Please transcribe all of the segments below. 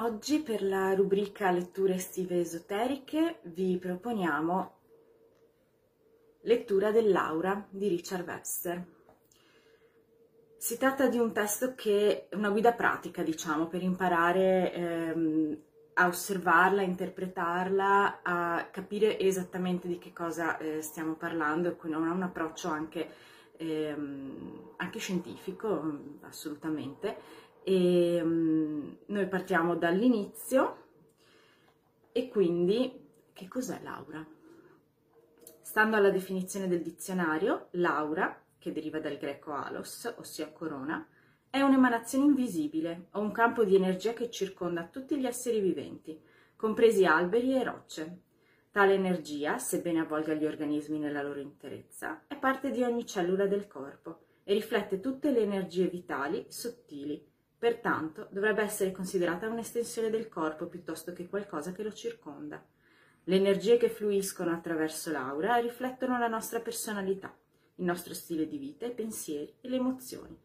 Oggi per la rubrica Letture estive esoteriche vi proponiamo Lettura dell'aura di Richard Webster. Si tratta di un testo che è una guida pratica, diciamo, per imparare ehm, a osservarla, a interpretarla, a capire esattamente di che cosa eh, stiamo parlando, quindi ha un approccio anche, ehm, anche scientifico, assolutamente, e um, noi partiamo dall'inizio e quindi che cos'è l'aura? Stando alla definizione del dizionario, l'aura, che deriva dal greco alos, ossia corona, è un'emanazione invisibile o un campo di energia che circonda tutti gli esseri viventi, compresi alberi e rocce. Tale energia, sebbene avvolga gli organismi nella loro interezza, è parte di ogni cellula del corpo e riflette tutte le energie vitali sottili Pertanto dovrebbe essere considerata un'estensione del corpo piuttosto che qualcosa che lo circonda. Le energie che fluiscono attraverso l'aura riflettono la nostra personalità, il nostro stile di vita, i pensieri e le emozioni,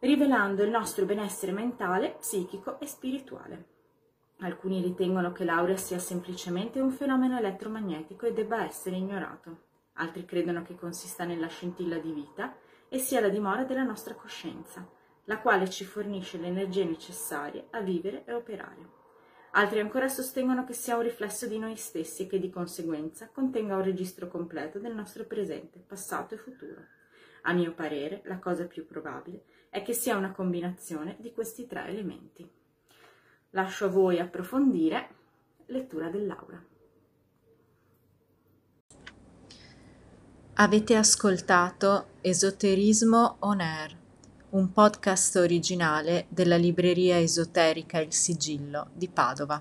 rivelando il nostro benessere mentale, psichico e spirituale. Alcuni ritengono che l'aura sia semplicemente un fenomeno elettromagnetico e debba essere ignorato. Altri credono che consista nella scintilla di vita e sia la dimora della nostra coscienza la quale ci fornisce le energie necessarie a vivere e operare. Altri ancora sostengono che sia un riflesso di noi stessi e che di conseguenza contenga un registro completo del nostro presente, passato e futuro. A mio parere, la cosa più probabile è che sia una combinazione di questi tre elementi. Lascio a voi approfondire lettura dell'aura. Avete ascoltato Esoterismo On Air un podcast originale della libreria esoterica Il Sigillo di Padova.